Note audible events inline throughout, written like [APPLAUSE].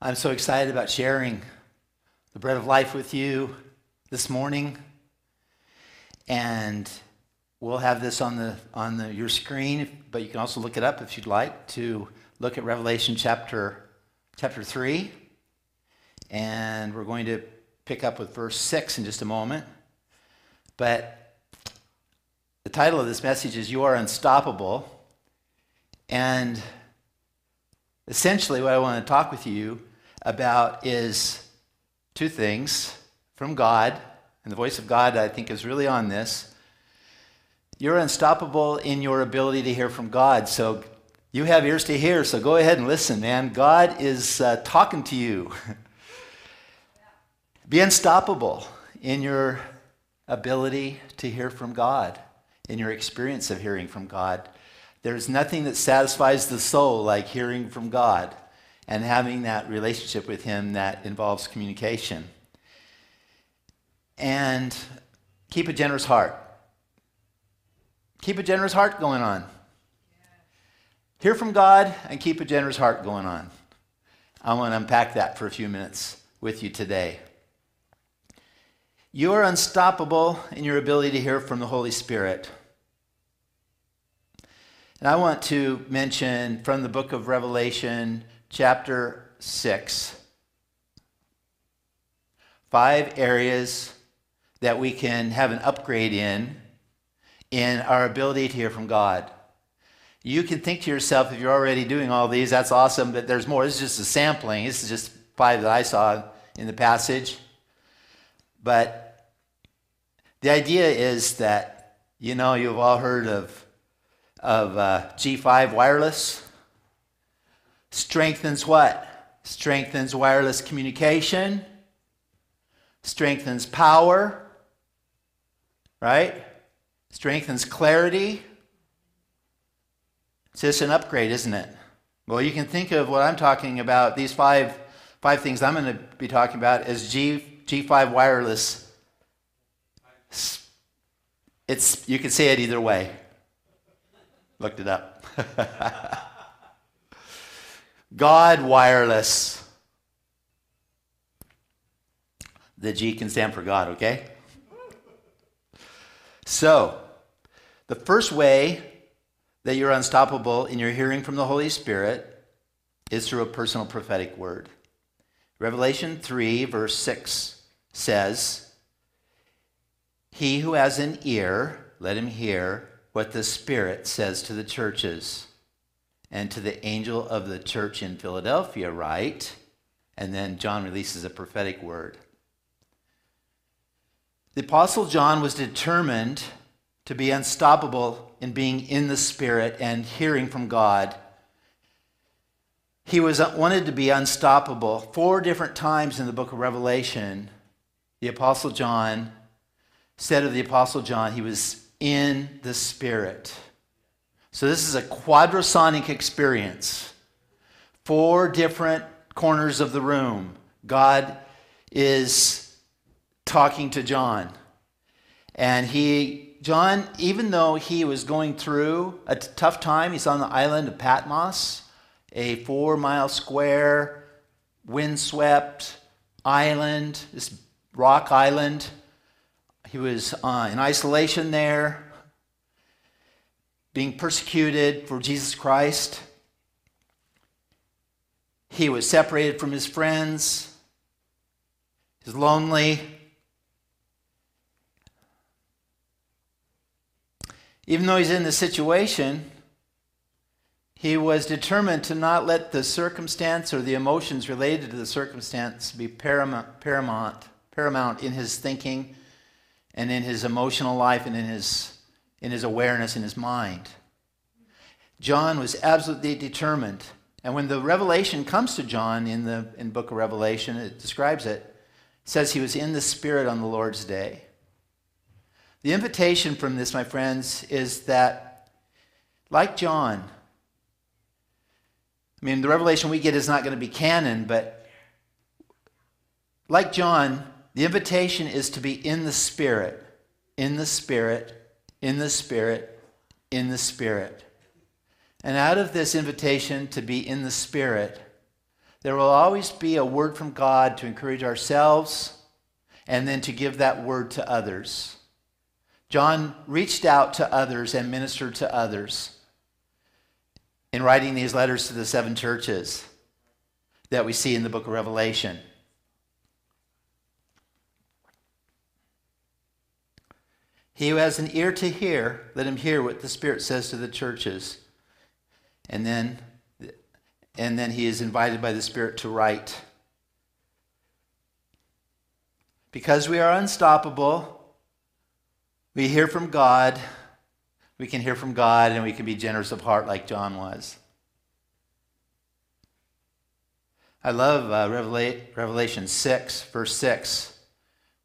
I'm so excited about sharing the bread of life with you this morning. And we'll have this on, the, on the, your screen, but you can also look it up if you'd like to look at Revelation chapter, chapter 3. And we're going to pick up with verse 6 in just a moment. But the title of this message is You Are Unstoppable. And essentially, what I want to talk with you about is two things from God, and the voice of God, I think, is really on this. You're unstoppable in your ability to hear from God. So you have ears to hear, so go ahead and listen, man. God is uh, talking to you. [LAUGHS] Be unstoppable in your ability to hear from God, in your experience of hearing from God. There's nothing that satisfies the soul like hearing from God and having that relationship with Him that involves communication. And keep a generous heart. Keep a generous heart going on. Hear from God and keep a generous heart going on. I want to unpack that for a few minutes with you today. You are unstoppable in your ability to hear from the Holy Spirit. And I want to mention from the book of Revelation, chapter 6, five areas that we can have an upgrade in in our ability to hear from God. You can think to yourself, if you're already doing all these, that's awesome, but there's more. This is just a sampling. This is just five that I saw in the passage. But the idea is that, you know, you've all heard of of uh, G5 wireless. Strengthens what? Strengthens wireless communication, strengthens power, right? Strengthens clarity. It's just an upgrade, isn't it? Well, you can think of what I'm talking about, these five, five things I'm going to be talking about as G, G5 wireless. It's, you can say it either way. Looked it up. [LAUGHS] God wireless. The G can stand for God, okay? So, the first way that you're unstoppable in your hearing from the Holy Spirit is through a personal prophetic word. Revelation 3, verse 6 says, He who has an ear, let him hear what the Spirit says to the churches. And to the angel of the church in Philadelphia, write. And then John releases a prophetic word. The Apostle John was determined to be unstoppable in being in the Spirit and hearing from God. He was wanted to be unstoppable. Four different times in the book of Revelation, the Apostle John said of the Apostle John, he was in the Spirit. So this is a quadrasonic experience. Four different corners of the room. God is talking to John. And he, John, even though he was going through a t- tough time, he's on the island of Patmos, a four mile square, windswept island, this rock island. He was uh, in isolation there, being persecuted for Jesus Christ. He was separated from his friends. He's lonely. Even though he's in this situation, he was determined to not let the circumstance or the emotions related to the circumstance be paramount, paramount, paramount in his thinking and in his emotional life and in his, in his awareness in his mind. John was absolutely determined. And when the revelation comes to John in the in book of Revelation, it describes it, it says he was in the Spirit on the Lord's day. The invitation from this, my friends, is that, like John, I mean, the revelation we get is not going to be canon, but like John, the invitation is to be in the Spirit, in the Spirit, in the Spirit, in the Spirit. And out of this invitation to be in the Spirit, there will always be a word from God to encourage ourselves and then to give that word to others. John reached out to others and ministered to others in writing these letters to the seven churches that we see in the book of Revelation. He who has an ear to hear, let him hear what the Spirit says to the churches. And then, and then he is invited by the Spirit to write. Because we are unstoppable, we hear from God. We can hear from God and we can be generous of heart like John was. I love uh, Revelation 6, verse 6,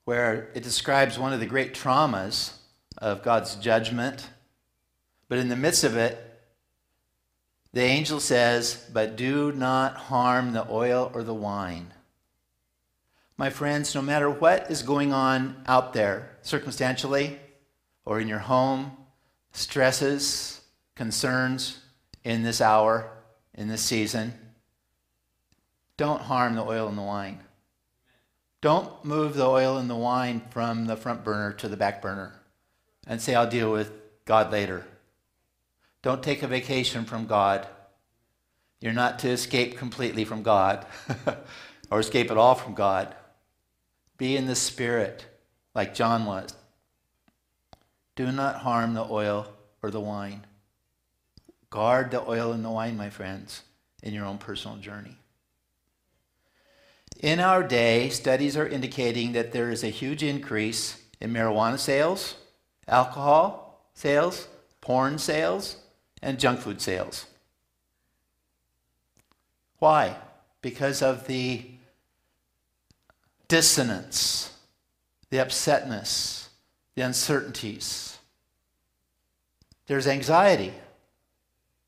where it describes one of the great traumas of God's judgment. But in the midst of it, the angel says, But do not harm the oil or the wine. My friends, no matter what is going on out there, circumstantially or in your home, stresses, concerns in this hour, in this season, don't harm the oil and the wine. Don't move the oil and the wine from the front burner to the back burner and say, I'll deal with God later. Don't take a vacation from God. You're not to escape completely from God [LAUGHS] or escape at all from God. Be in the Spirit like John was. Do not harm the oil or the wine. Guard the oil and the wine, my friends, in your own personal journey. In our day, studies are indicating that there is a huge increase in marijuana sales alcohol sales, porn sales, and junk food sales. Why? Because of the dissonance, the upsetness, the uncertainties. There's anxiety,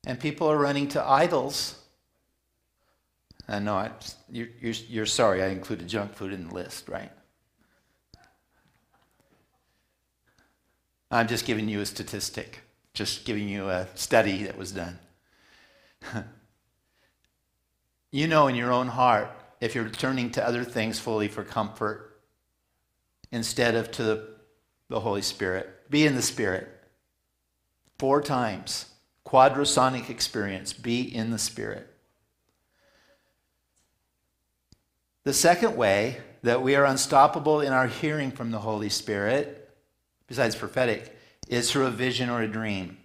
and people are running to idols. I know you're, you're, you're sorry I included junk food in the list, right? I'm just giving you a statistic, just giving you a study that was done. [LAUGHS] you know in your own heart if you're turning to other things fully for comfort instead of to the, the Holy Spirit. Be in the Spirit. Four times. Quadrasonic experience. Be in the Spirit. The second way that we are unstoppable in our hearing from the Holy Spirit besides prophetic, is through a vision or a dream.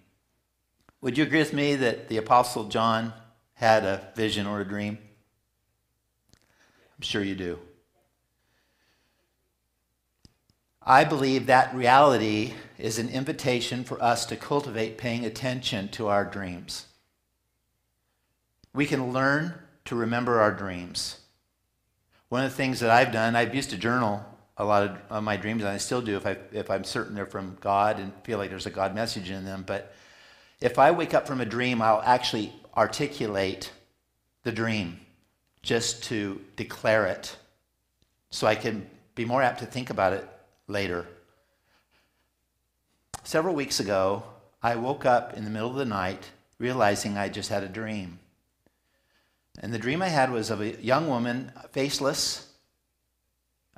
Would you agree with me that the Apostle John had a vision or a dream? I'm sure you do. I believe that reality is an invitation for us to cultivate paying attention to our dreams. We can learn to remember our dreams. One of the things that I've done, I've used to journal a lot of, my dreams, and I still do if, I, if I'm certain they're from God and feel like there's a God message in them. But if I wake up from a dream, I'll actually articulate the dream just to declare it so I can be more apt to think about it later. Several weeks ago, I woke up in the middle of the night realizing I just had a dream. And the dream I had was of a young woman, faceless,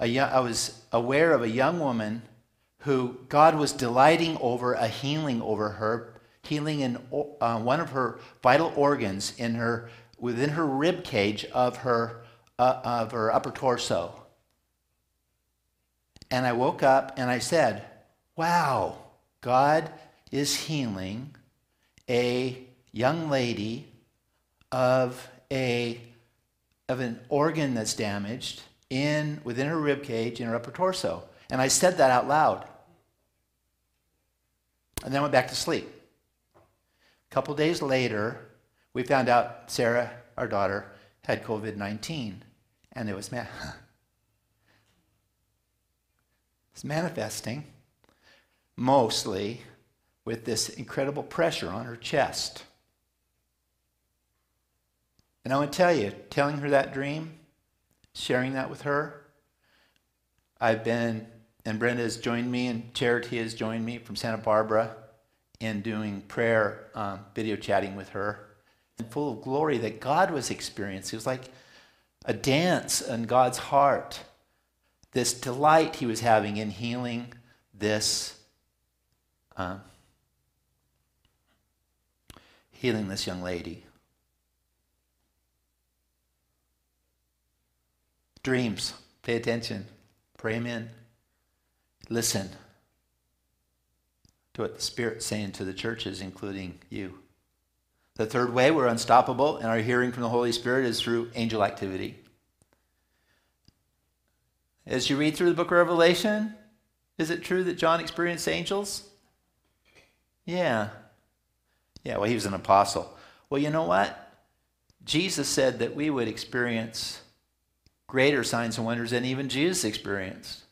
young, I was aware of a young woman who God was delighting over a healing over her, healing in uh, one of her vital organs in her within her rib cage of her uh, of her upper torso. And I woke up and I said, "Wow, God is healing a young lady of a of an organ that's damaged." In within her rib cage in her upper torso. And I said that out loud. And then went back to sleep. A couple days later, we found out Sarah, our daughter, had COVID 19. And it was, man, [LAUGHS] it's manifesting mostly with this incredible pressure on her chest. And I want to tell you, telling her that dream, sharing that with her. I've been, and Brenda has joined me, and Charity has joined me from Santa Barbara in doing prayer um, video chatting with her. And full of glory that God was experiencing. It was like a dance in God's heart, this delight he was having in healing this, uh, healing this young lady. Dreams, pay attention, pray them in, listen to what the Spirit's saying to the churches, including you. The third way we're unstoppable in our hearing from the Holy Spirit is through angel activity. As you read through the book of Revelation, is it true that John experienced angels? Yeah. Yeah, well, he was an apostle. Well, you know what? Jesus said that we would experience greater signs and wonders than even Jesus experienced.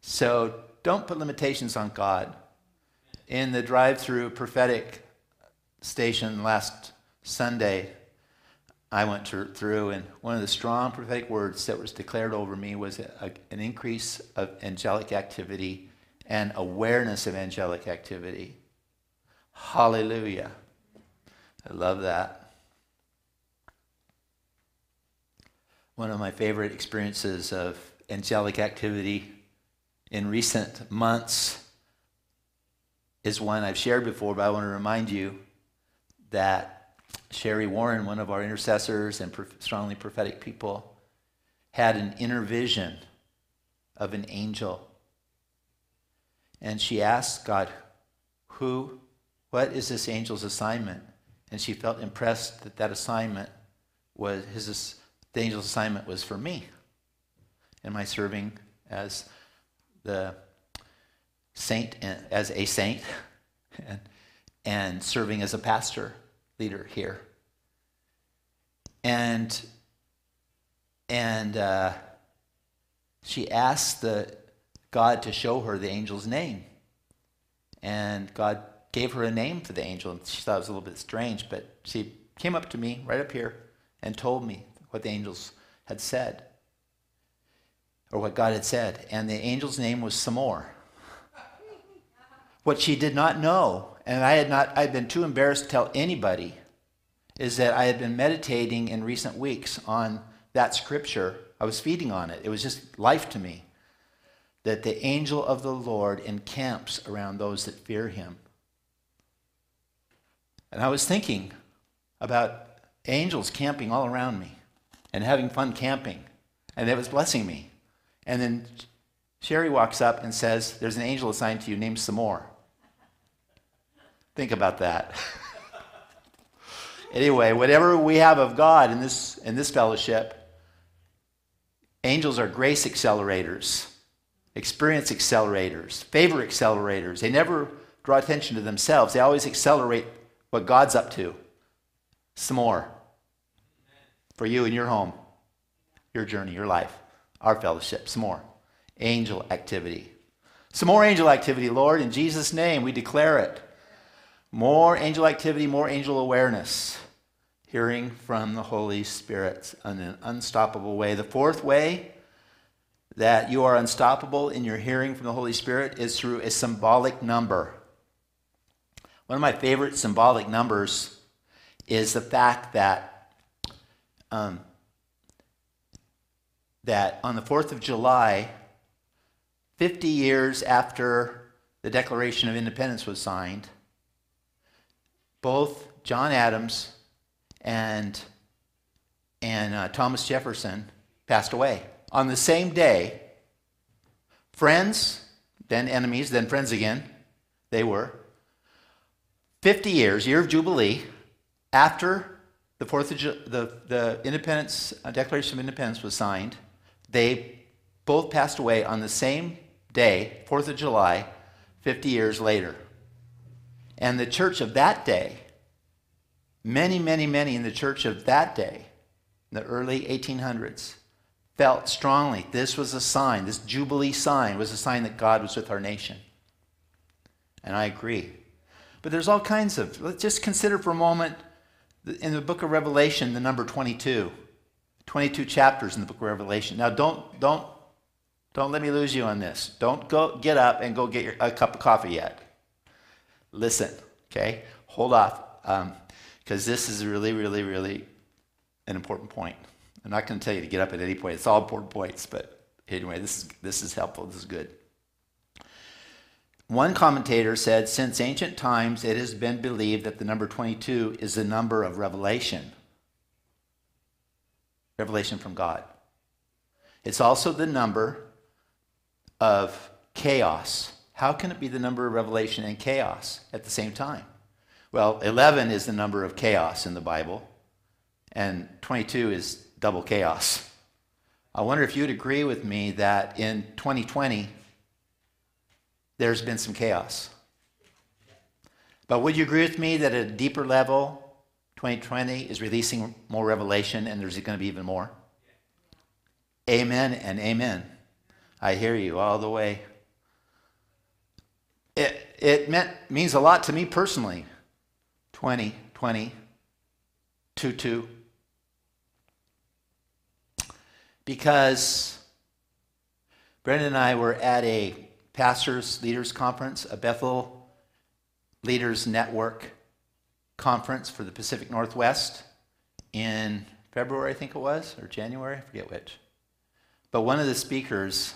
So don't put limitations on God. In the drive through prophetic station last Sunday, I went through, and one of the strong prophetic words that was declared over me was a, an increase of angelic activity and awareness of angelic activity. Hallelujah. I love that. One of my favorite experiences of angelic activity in recent months is one I've shared before, but I want to remind you that Sherry Warren, one of our intercessors and strongly prophetic people, had an inner vision of an angel. And she asked God, Who, what is this angel's assignment? And she felt impressed that that assignment was his, the angel's assignment was for me. Am I serving as the saint, as a saint, and, and serving as a pastor leader here. And and uh, she asked the God to show her the angel's name, and God gave her a name for the angel. And she thought it was a little bit strange, but she came up to me right up here and told me what the angels had said, or what God had said. And the angel's name was Samor. What she did not know and I had not, I'd been too embarrassed to tell anybody, is that I had been meditating in recent weeks on that scripture. I was feeding on it. It was just life to me. That the angel of the Lord encamps around those that fear him. And I was thinking about angels camping all around me and having fun camping. And it was blessing me. And then Sherry walks up and says, There's an angel assigned to you named Samor. Think about that. [LAUGHS] anyway, whatever we have of God in this, in this fellowship, angels are grace accelerators, experience accelerators, favor accelerators. They never draw attention to themselves, they always accelerate what God's up to. Some more for you and your home, your journey, your life, our fellowship. Some more angel activity. Some more angel activity, Lord. In Jesus' name, we declare it. More angel activity, more angel awareness. Hearing from the Holy Spirit in an unstoppable way. The fourth way that you are unstoppable in your hearing from the Holy Spirit is through a symbolic number. One of my favorite symbolic numbers is the fact that um, that on the 4th of July, 50 years after the Declaration of Independence was signed, both John Adams and, and uh, Thomas Jefferson passed away on the same day. Friends, then enemies, then friends again, they were. 50 years, year of Jubilee, after the, Fourth of Ju- the, the Independence, uh, Declaration of Independence was signed, they both passed away on the same day, 4th of July, 50 years later. And the church of that day, many, many, many in the church of that day, in the early 1800s, felt strongly this was a sign, this Jubilee sign was a sign that God was with our nation. And I agree. But there's all kinds of, let's just consider for a moment in the book of Revelation, the number 22. 22 chapters in the book of Revelation. Now, don't, don't, don't let me lose you on this. Don't go get up and go get your, a cup of coffee yet. Listen, okay? Hold off, because um, this is really, really, really an important point. I'm not going to tell you to get up at any point. It's all important points, but anyway, this is, this is helpful. This is good. One commentator said, since ancient times, it has been believed that the number 22 is the number of revelation. Revelation from God. It's also the number of chaos. How can it be the number of revelation and chaos at the same time? Well, 11 is the number of chaos in the Bible, and 22 is double chaos. I wonder if you'd agree with me that in 2020, there's been some chaos. But would you agree with me that at a deeper level, 2020 is releasing more revelation and there's going to be even more? Amen and amen. I hear you all the way. It, it meant, means a lot to me personally. 20, 20, 2, 2. Because Brenda and I were at a pastors leaders conference, a Bethel Leaders Network conference for the Pacific Northwest in February, I think it was, or January, I forget which. But one of the speakers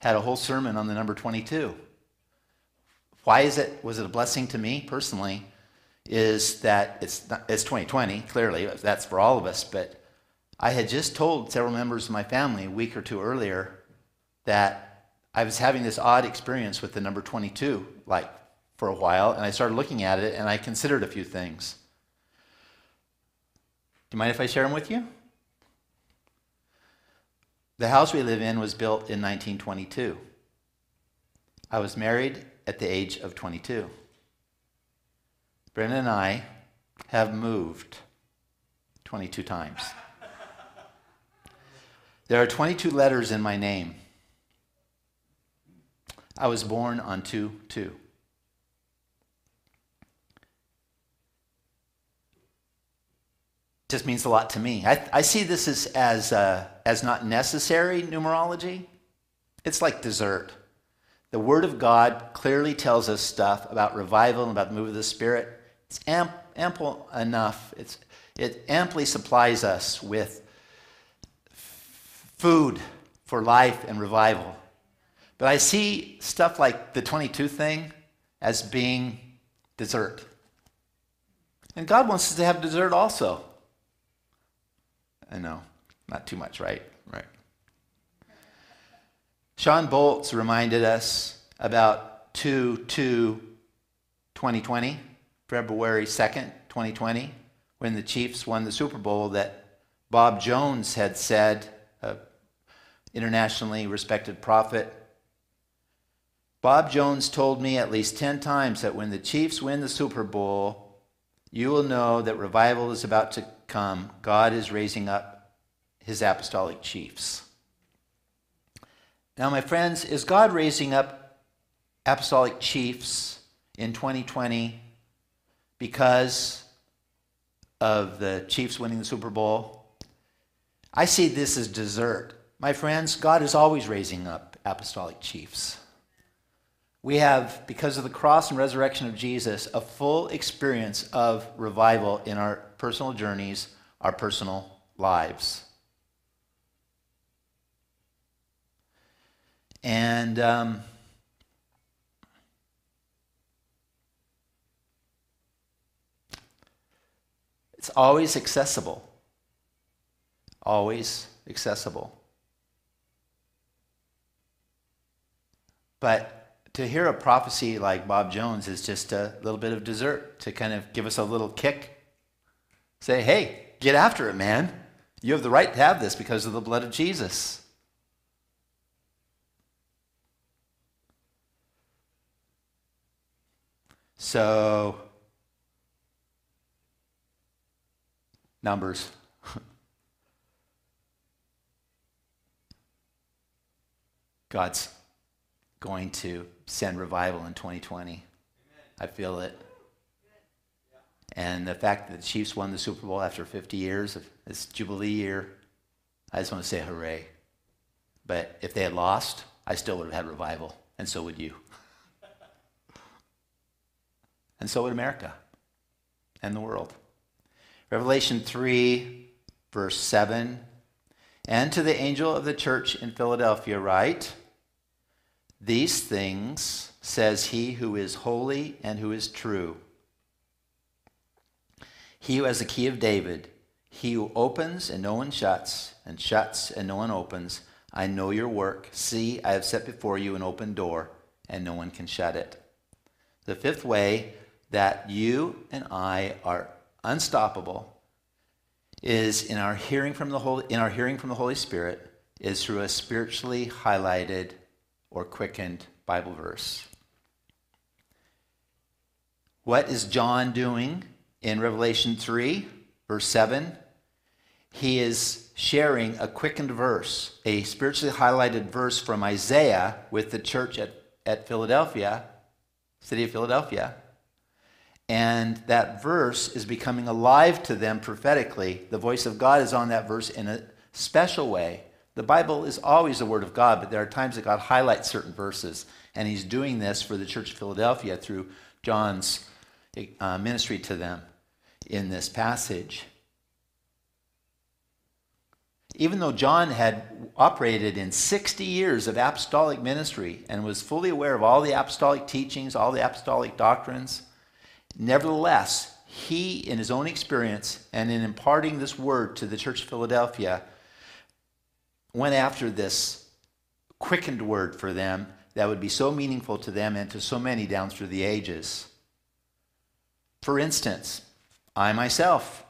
had a whole sermon on the number 22. Why is it, was it a blessing to me personally? Is that it's, not, it's 2020, clearly, that's for all of us, but I had just told several members of my family a week or two earlier that I was having this odd experience with the number 22, like for a while, and I started looking at it and I considered a few things. Do you mind if I share them with you? The house we live in was built in 1922. I was married at the age of 22. Brenda and I have moved 22 times. There are 22 letters in my name. I was born on 2 2. Just means a lot to me. I, I see this as, as, uh, as not necessary numerology. It's like dessert. The Word of God clearly tells us stuff about revival and about the move of the Spirit. It's amp, ample enough. It's, it amply supplies us with food for life and revival. But I see stuff like the 22 thing as being dessert. And God wants us to have dessert also. I know, not too much, right? Right. Shawn Bolz reminded us about 2 2 2020, February 2nd, 2020, when the Chiefs won the Super Bowl, that Bob Jones had said, a internationally respected prophet. Bob Jones told me at least 10 times that when the Chiefs win the Super Bowl, you will know that revival is about to come. God is raising up his apostolic chiefs. Now, my friends, is God raising up apostolic chiefs in 2020 because of the Chiefs winning the Super Bowl? I see this as dessert. My friends, God is always raising up apostolic chiefs. We have, because of the cross and resurrection of Jesus, a full experience of revival in our personal journeys, our personal lives. And um, it's always accessible. Always accessible. But to hear a prophecy like Bob Jones is just a little bit of dessert to kind of give us a little kick. Say, hey, get after it, man. You have the right to have this because of the blood of Jesus. So, numbers. [LAUGHS] God's going to send revival in 2020. Amen. I feel it. And the fact that the Chiefs won the Super Bowl after 50 years of this Jubilee year, I just want to say hooray. But if they had lost, I still would have had revival, and so would you. [LAUGHS] and so would America and the world. Revelation 3, verse 7 And to the angel of the church in Philadelphia, write These things says he who is holy and who is true. He who has the key of David, he who opens and no one shuts, and shuts and no one opens. I know your work. See, I have set before you an open door, and no one can shut it. The fifth way that you and I are unstoppable is in our hearing from the Holy, in our hearing from the Holy Spirit is through a spiritually highlighted or quickened Bible verse. What is John doing in Revelation 3, verse 7? He is sharing a quickened verse, a spiritually highlighted verse from Isaiah with the church at, at Philadelphia, city of Philadelphia. And that verse is becoming alive to them prophetically. The voice of God is on that verse in a special way. The Bible is always the Word of God, but there are times that God highlights certain verses. And He's doing this for the Church of Philadelphia through John's uh, ministry to them in this passage. Even though John had operated in 60 years of apostolic ministry and was fully aware of all the apostolic teachings, all the apostolic doctrines, Nevertheless, he, in his own experience and in imparting this word to the church of Philadelphia, went after this quickened word for them that would be so meaningful to them and to so many down through the ages. For instance, I myself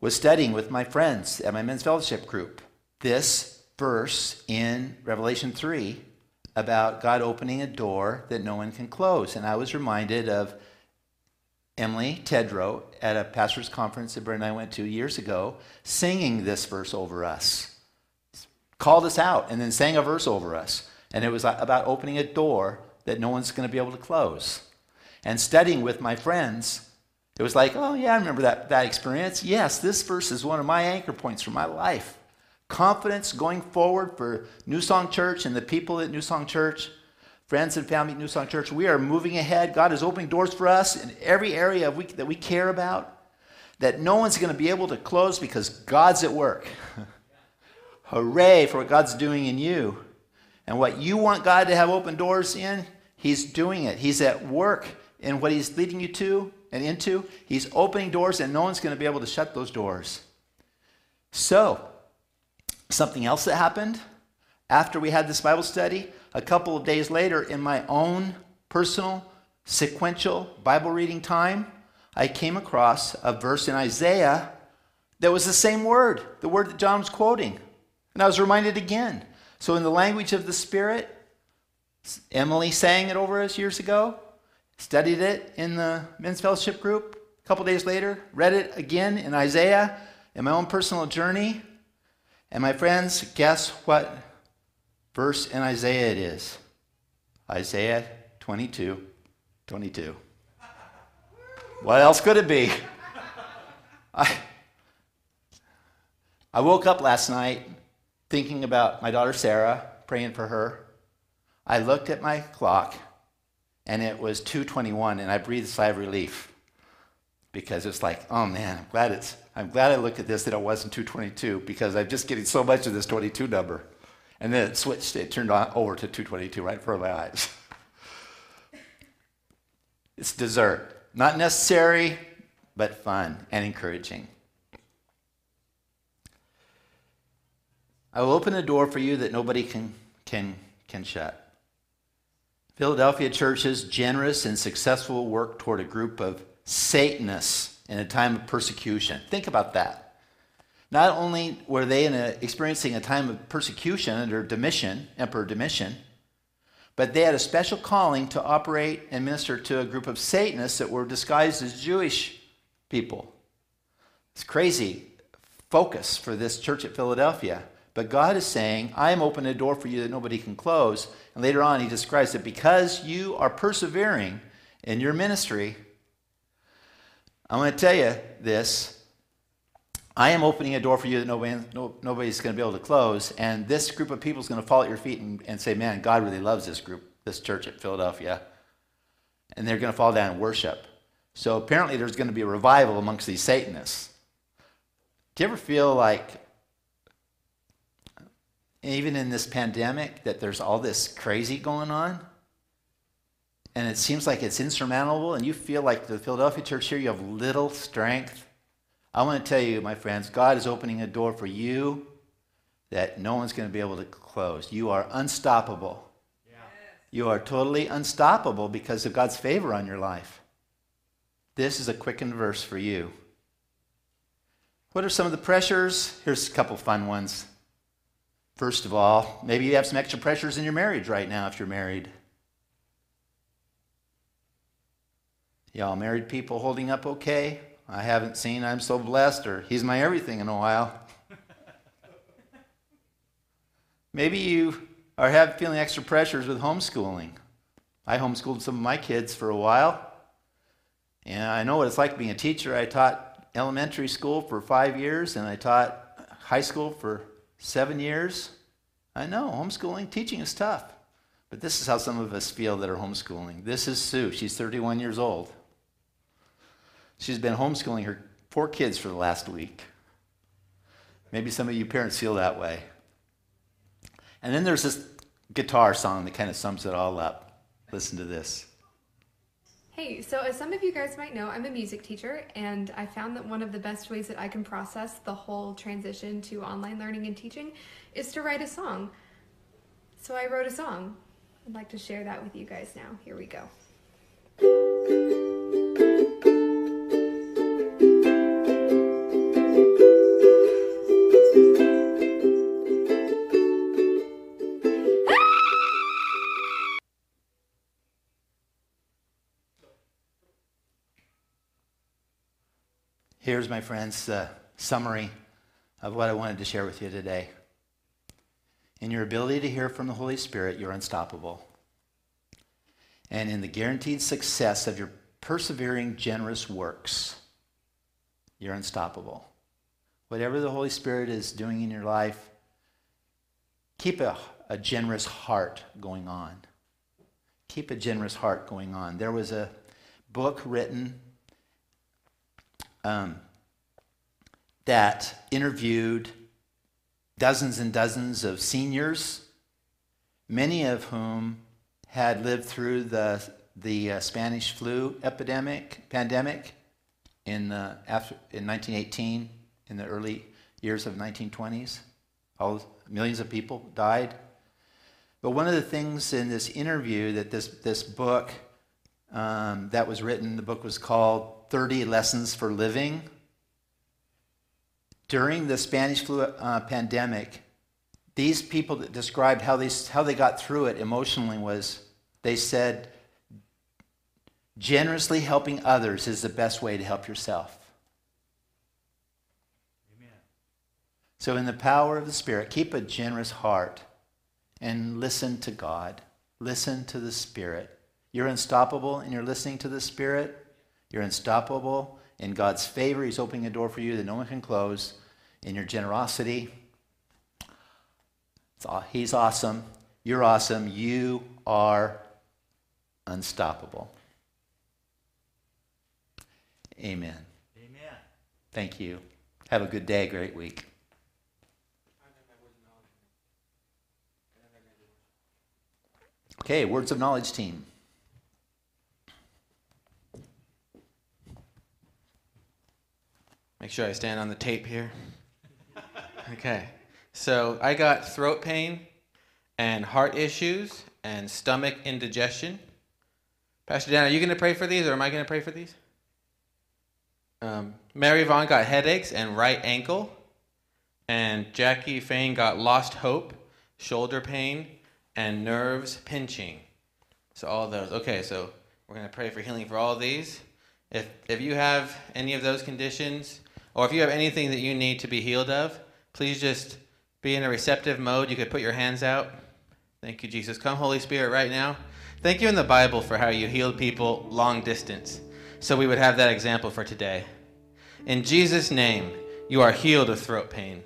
was studying with my friends at my men's fellowship group this verse in Revelation 3 about God opening a door that no one can close. And I was reminded of Emily Tedrow at a pastor's conference that Brent and I went to years ago, singing this verse over us. Called us out and then sang a verse over us. And it was about opening a door that no one's going to be able to close. And studying with my friends, it was like, oh, yeah, I remember that, that experience. Yes, this verse is one of my anchor points for my life confidence going forward for New Song Church and the people at New Song Church, friends and family at New Song Church. We are moving ahead. God is opening doors for us in every area we, that we care about that no one's going to be able to close because God's at work. [LAUGHS] Hooray for what God's doing in you. And what you want God to have open doors in, He's doing it. He's at work in what He's leading you to and into. He's opening doors, and no one's going to be able to shut those doors. So, Something else that happened after we had this Bible study, a couple of days later, in my own personal sequential Bible reading time, I came across a verse in Isaiah that was the same word, the word that John was quoting. And I was reminded again. So, in the language of the Spirit, Emily sang it over us years ago, studied it in the men's fellowship group. A couple days later, read it again in Isaiah in my own personal journey. And my friends, guess what verse in Isaiah it is? Isaiah 22 22. What else could it be? [LAUGHS] I, I woke up last night thinking about my daughter Sarah, praying for her. I looked at my clock and it was 221 and I breathed a sigh of relief because it's like, oh man, I'm glad it's I'm glad I looked at this that it wasn't 222 because I'm just getting so much of this 22 number. And then it switched, it turned on over to 222 right in front of my eyes. [LAUGHS] it's dessert. Not necessary, but fun and encouraging. I will open a door for you that nobody can, can, can shut. Philadelphia Church's generous and successful work toward a group of Satanists in a time of persecution. Think about that. Not only were they a, experiencing a time of persecution under Domitian, Emperor Domitian, but they had a special calling to operate and minister to a group of Satanists that were disguised as Jewish people. It's crazy focus for this church at Philadelphia. But God is saying, I am opening a door for you that nobody can close. And later on, he describes it because you are persevering in your ministry, I'm going to tell you this. I am opening a door for you that nobody, no, nobody's going to be able to close. And this group of people is going to fall at your feet and, and say, man, God really loves this group, this church at Philadelphia. And they're going to fall down and worship. So apparently there's going to be a revival amongst these Satanists. Do you ever feel like even in this pandemic, that there's all this crazy going on, and it seems like it's insurmountable, and you feel like the Philadelphia church here, you have little strength. I want to tell you, my friends, God is opening a door for you that no one's going to be able to close. You are unstoppable. Yeah. You are totally unstoppable because of God's favor on your life. This is a quickened verse for you. What are some of the pressures? Here's a couple fun ones. First of all, maybe you have some extra pressures in your marriage right now if you're married. Y'all married people holding up okay? I haven't seen I'm so blessed or he's my everything in a while. maybe you are have feeling extra pressures with homeschooling. I homeschooled some of my kids for a while. And I know what it's like being a teacher. I taught elementary school for five years and I taught high school for seven years. I know, homeschooling, teaching is tough. But this is how some of us feel that are homeschooling. This is Sue. She's 31 years old. She's been homeschooling her four kids for the last week. Maybe some of you parents feel that way. And then there's this guitar song that kind of sums it all up. Listen to this. Hey, so as some of you guys might know, I'm a music teacher, and I found that one of the best ways that I can process the whole transition to online learning and teaching is to write a song. So I wrote a song. I'd like to share that with you guys now. Here we go. Here's, my friends, the summary of what I wanted to share with you today. In your ability to hear from the Holy Spirit, you're unstoppable. And in the guaranteed success of your persevering, generous works, you're unstoppable. Whatever the Holy Spirit is doing in your life, keep a, a generous heart going on. Keep a generous heart going on. There was a book written um, that interviewed dozens and dozens of seniors, many of whom had lived through the, the uh, Spanish flu epidemic, pandemic in, uh, after, in 1918, in the early years of 1920s. All, millions of people died. But one of the things in this interview that this, this book um, that was written, the book was called 30 Lessons for Living. During the Spanish flu uh, pandemic, these people that described how they, how they got through it emotionally was they said, generously helping others is the best way to help yourself. Amen. So, in the power of the Spirit, keep a generous heart and listen to God. Listen to the Spirit. You're unstoppable and you're listening to the Spirit. You're unstoppable. In God's favor, He's opening a door for you that no one can close. In your generosity, He's awesome. You're awesome. You are unstoppable. Amen. Amen. Thank you. Have a good day, great week. Okay, words of knowledge team. Make sure I stand on the tape here. Okay. So I got throat pain and heart issues and stomach indigestion. Pastor Dan, are you going to pray for these or am I going to pray for these? Um, Mary Vaughn got headaches and right ankle. And Jackie Fain got lost hope, shoulder pain, and nerves pinching. So all those. Okay, so we're going to pray for healing for all these. If, if you have any of those conditions, or if you have anything that you need to be healed of, please just be in a receptive mode. You could put your hands out. Thank you, Jesus. Come, Holy Spirit, right now. Thank you in the Bible for how you healed people long distance. So we would have that example for today. In Jesus' name, you are healed of throat pain.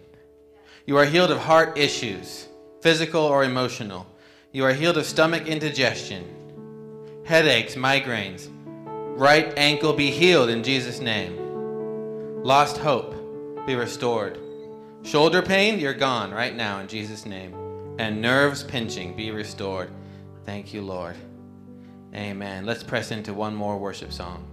You are healed of heart issues, physical or emotional. You are healed of stomach indigestion, headaches, migraines. Right ankle be healed in Jesus' name. Lost hope, be restored. Shoulder pain, you're gone right now in Jesus' name. and nerves pinching be restored. Thank you, Lord. Amen. Let's press into one more worship song.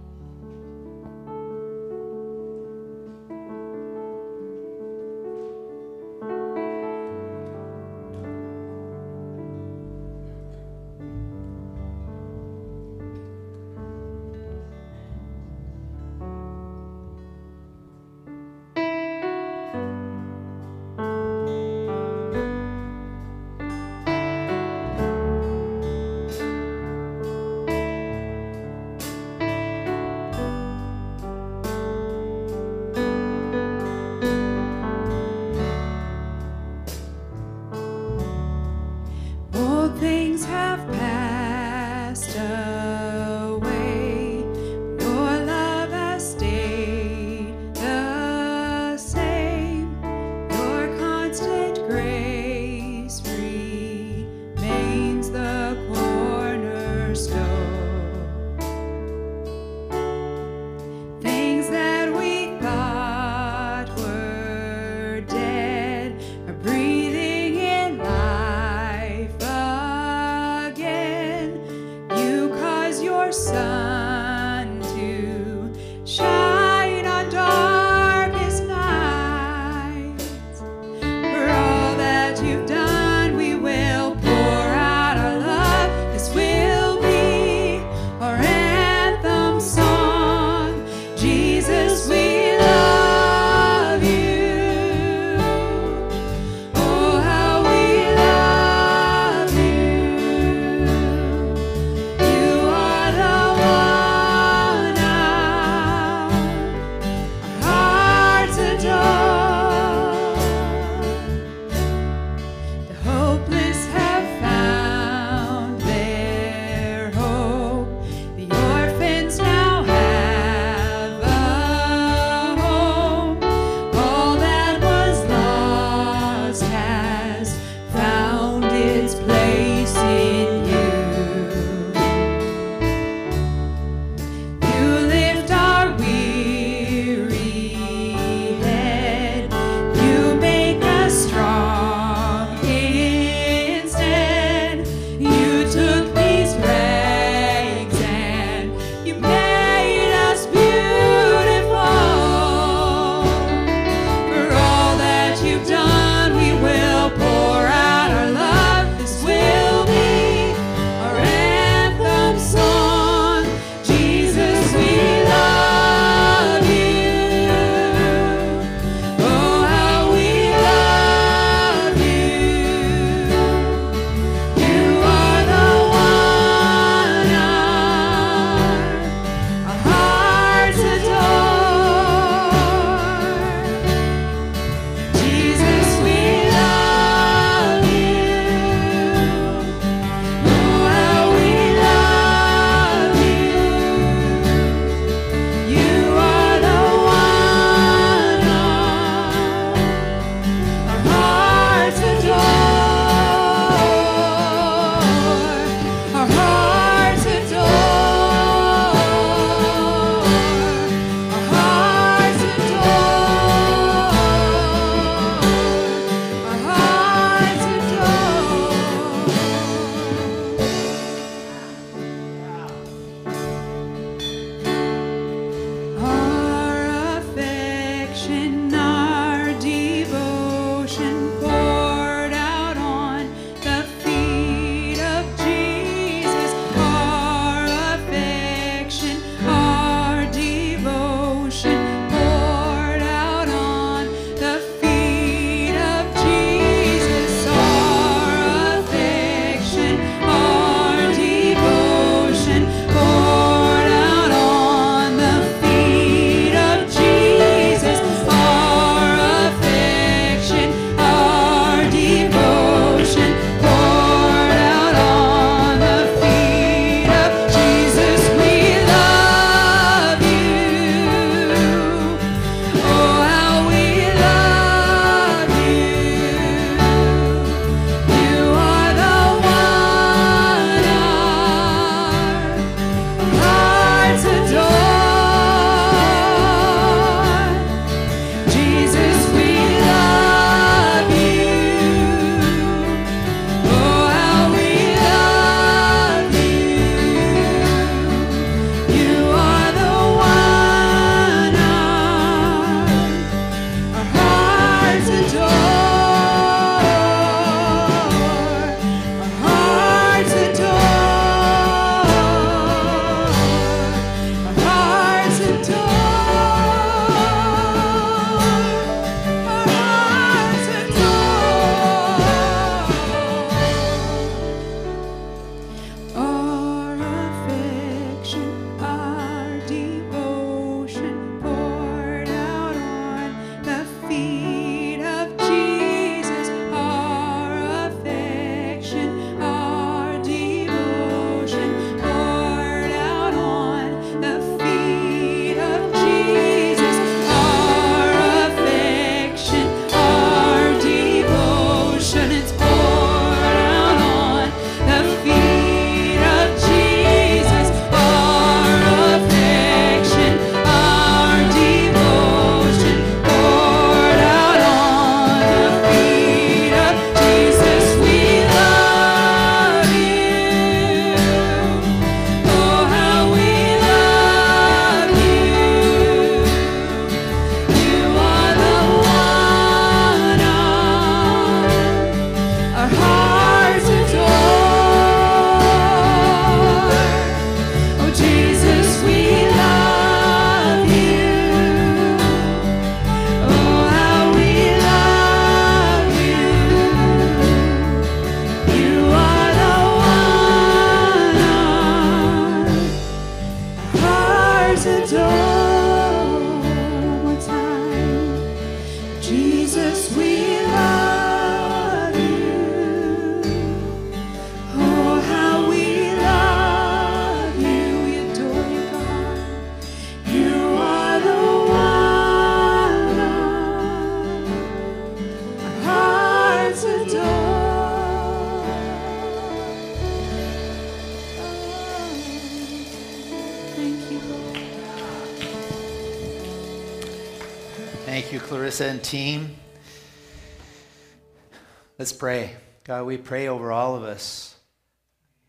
Let's pray. God, we pray over all of us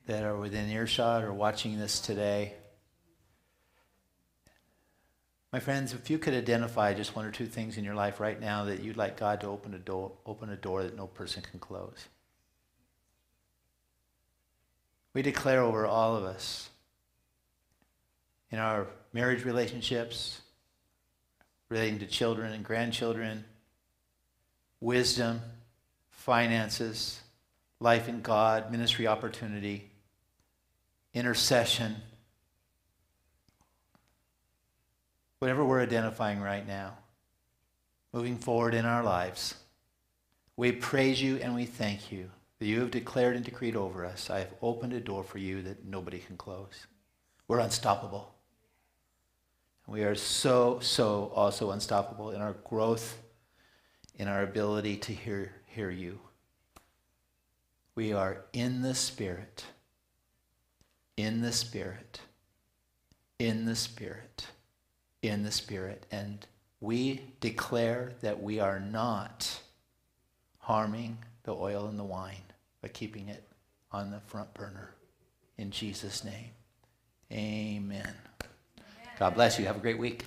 that are within earshot or watching this today. My friends, if you could identify just one or two things in your life right now that you'd like God to open a door, open a door that no person can close. We declare over all of us in our marriage relationships, relating to children and grandchildren, wisdom, finances, life in God, ministry opportunity, intercession, whatever we're identifying right now, moving forward in our lives, we praise you and we thank you that you have declared and decreed over us. I have opened a door for you that nobody can close. We're unstoppable. We are so, so also unstoppable in our growth, in our ability to hear, hear you. We are in the Spirit, in the Spirit, in the Spirit in the Spirit. And we declare that we are not harming the oil and the wine, but keeping it on the front burner. In Jesus' name, amen. amen. God bless you. Have a great week.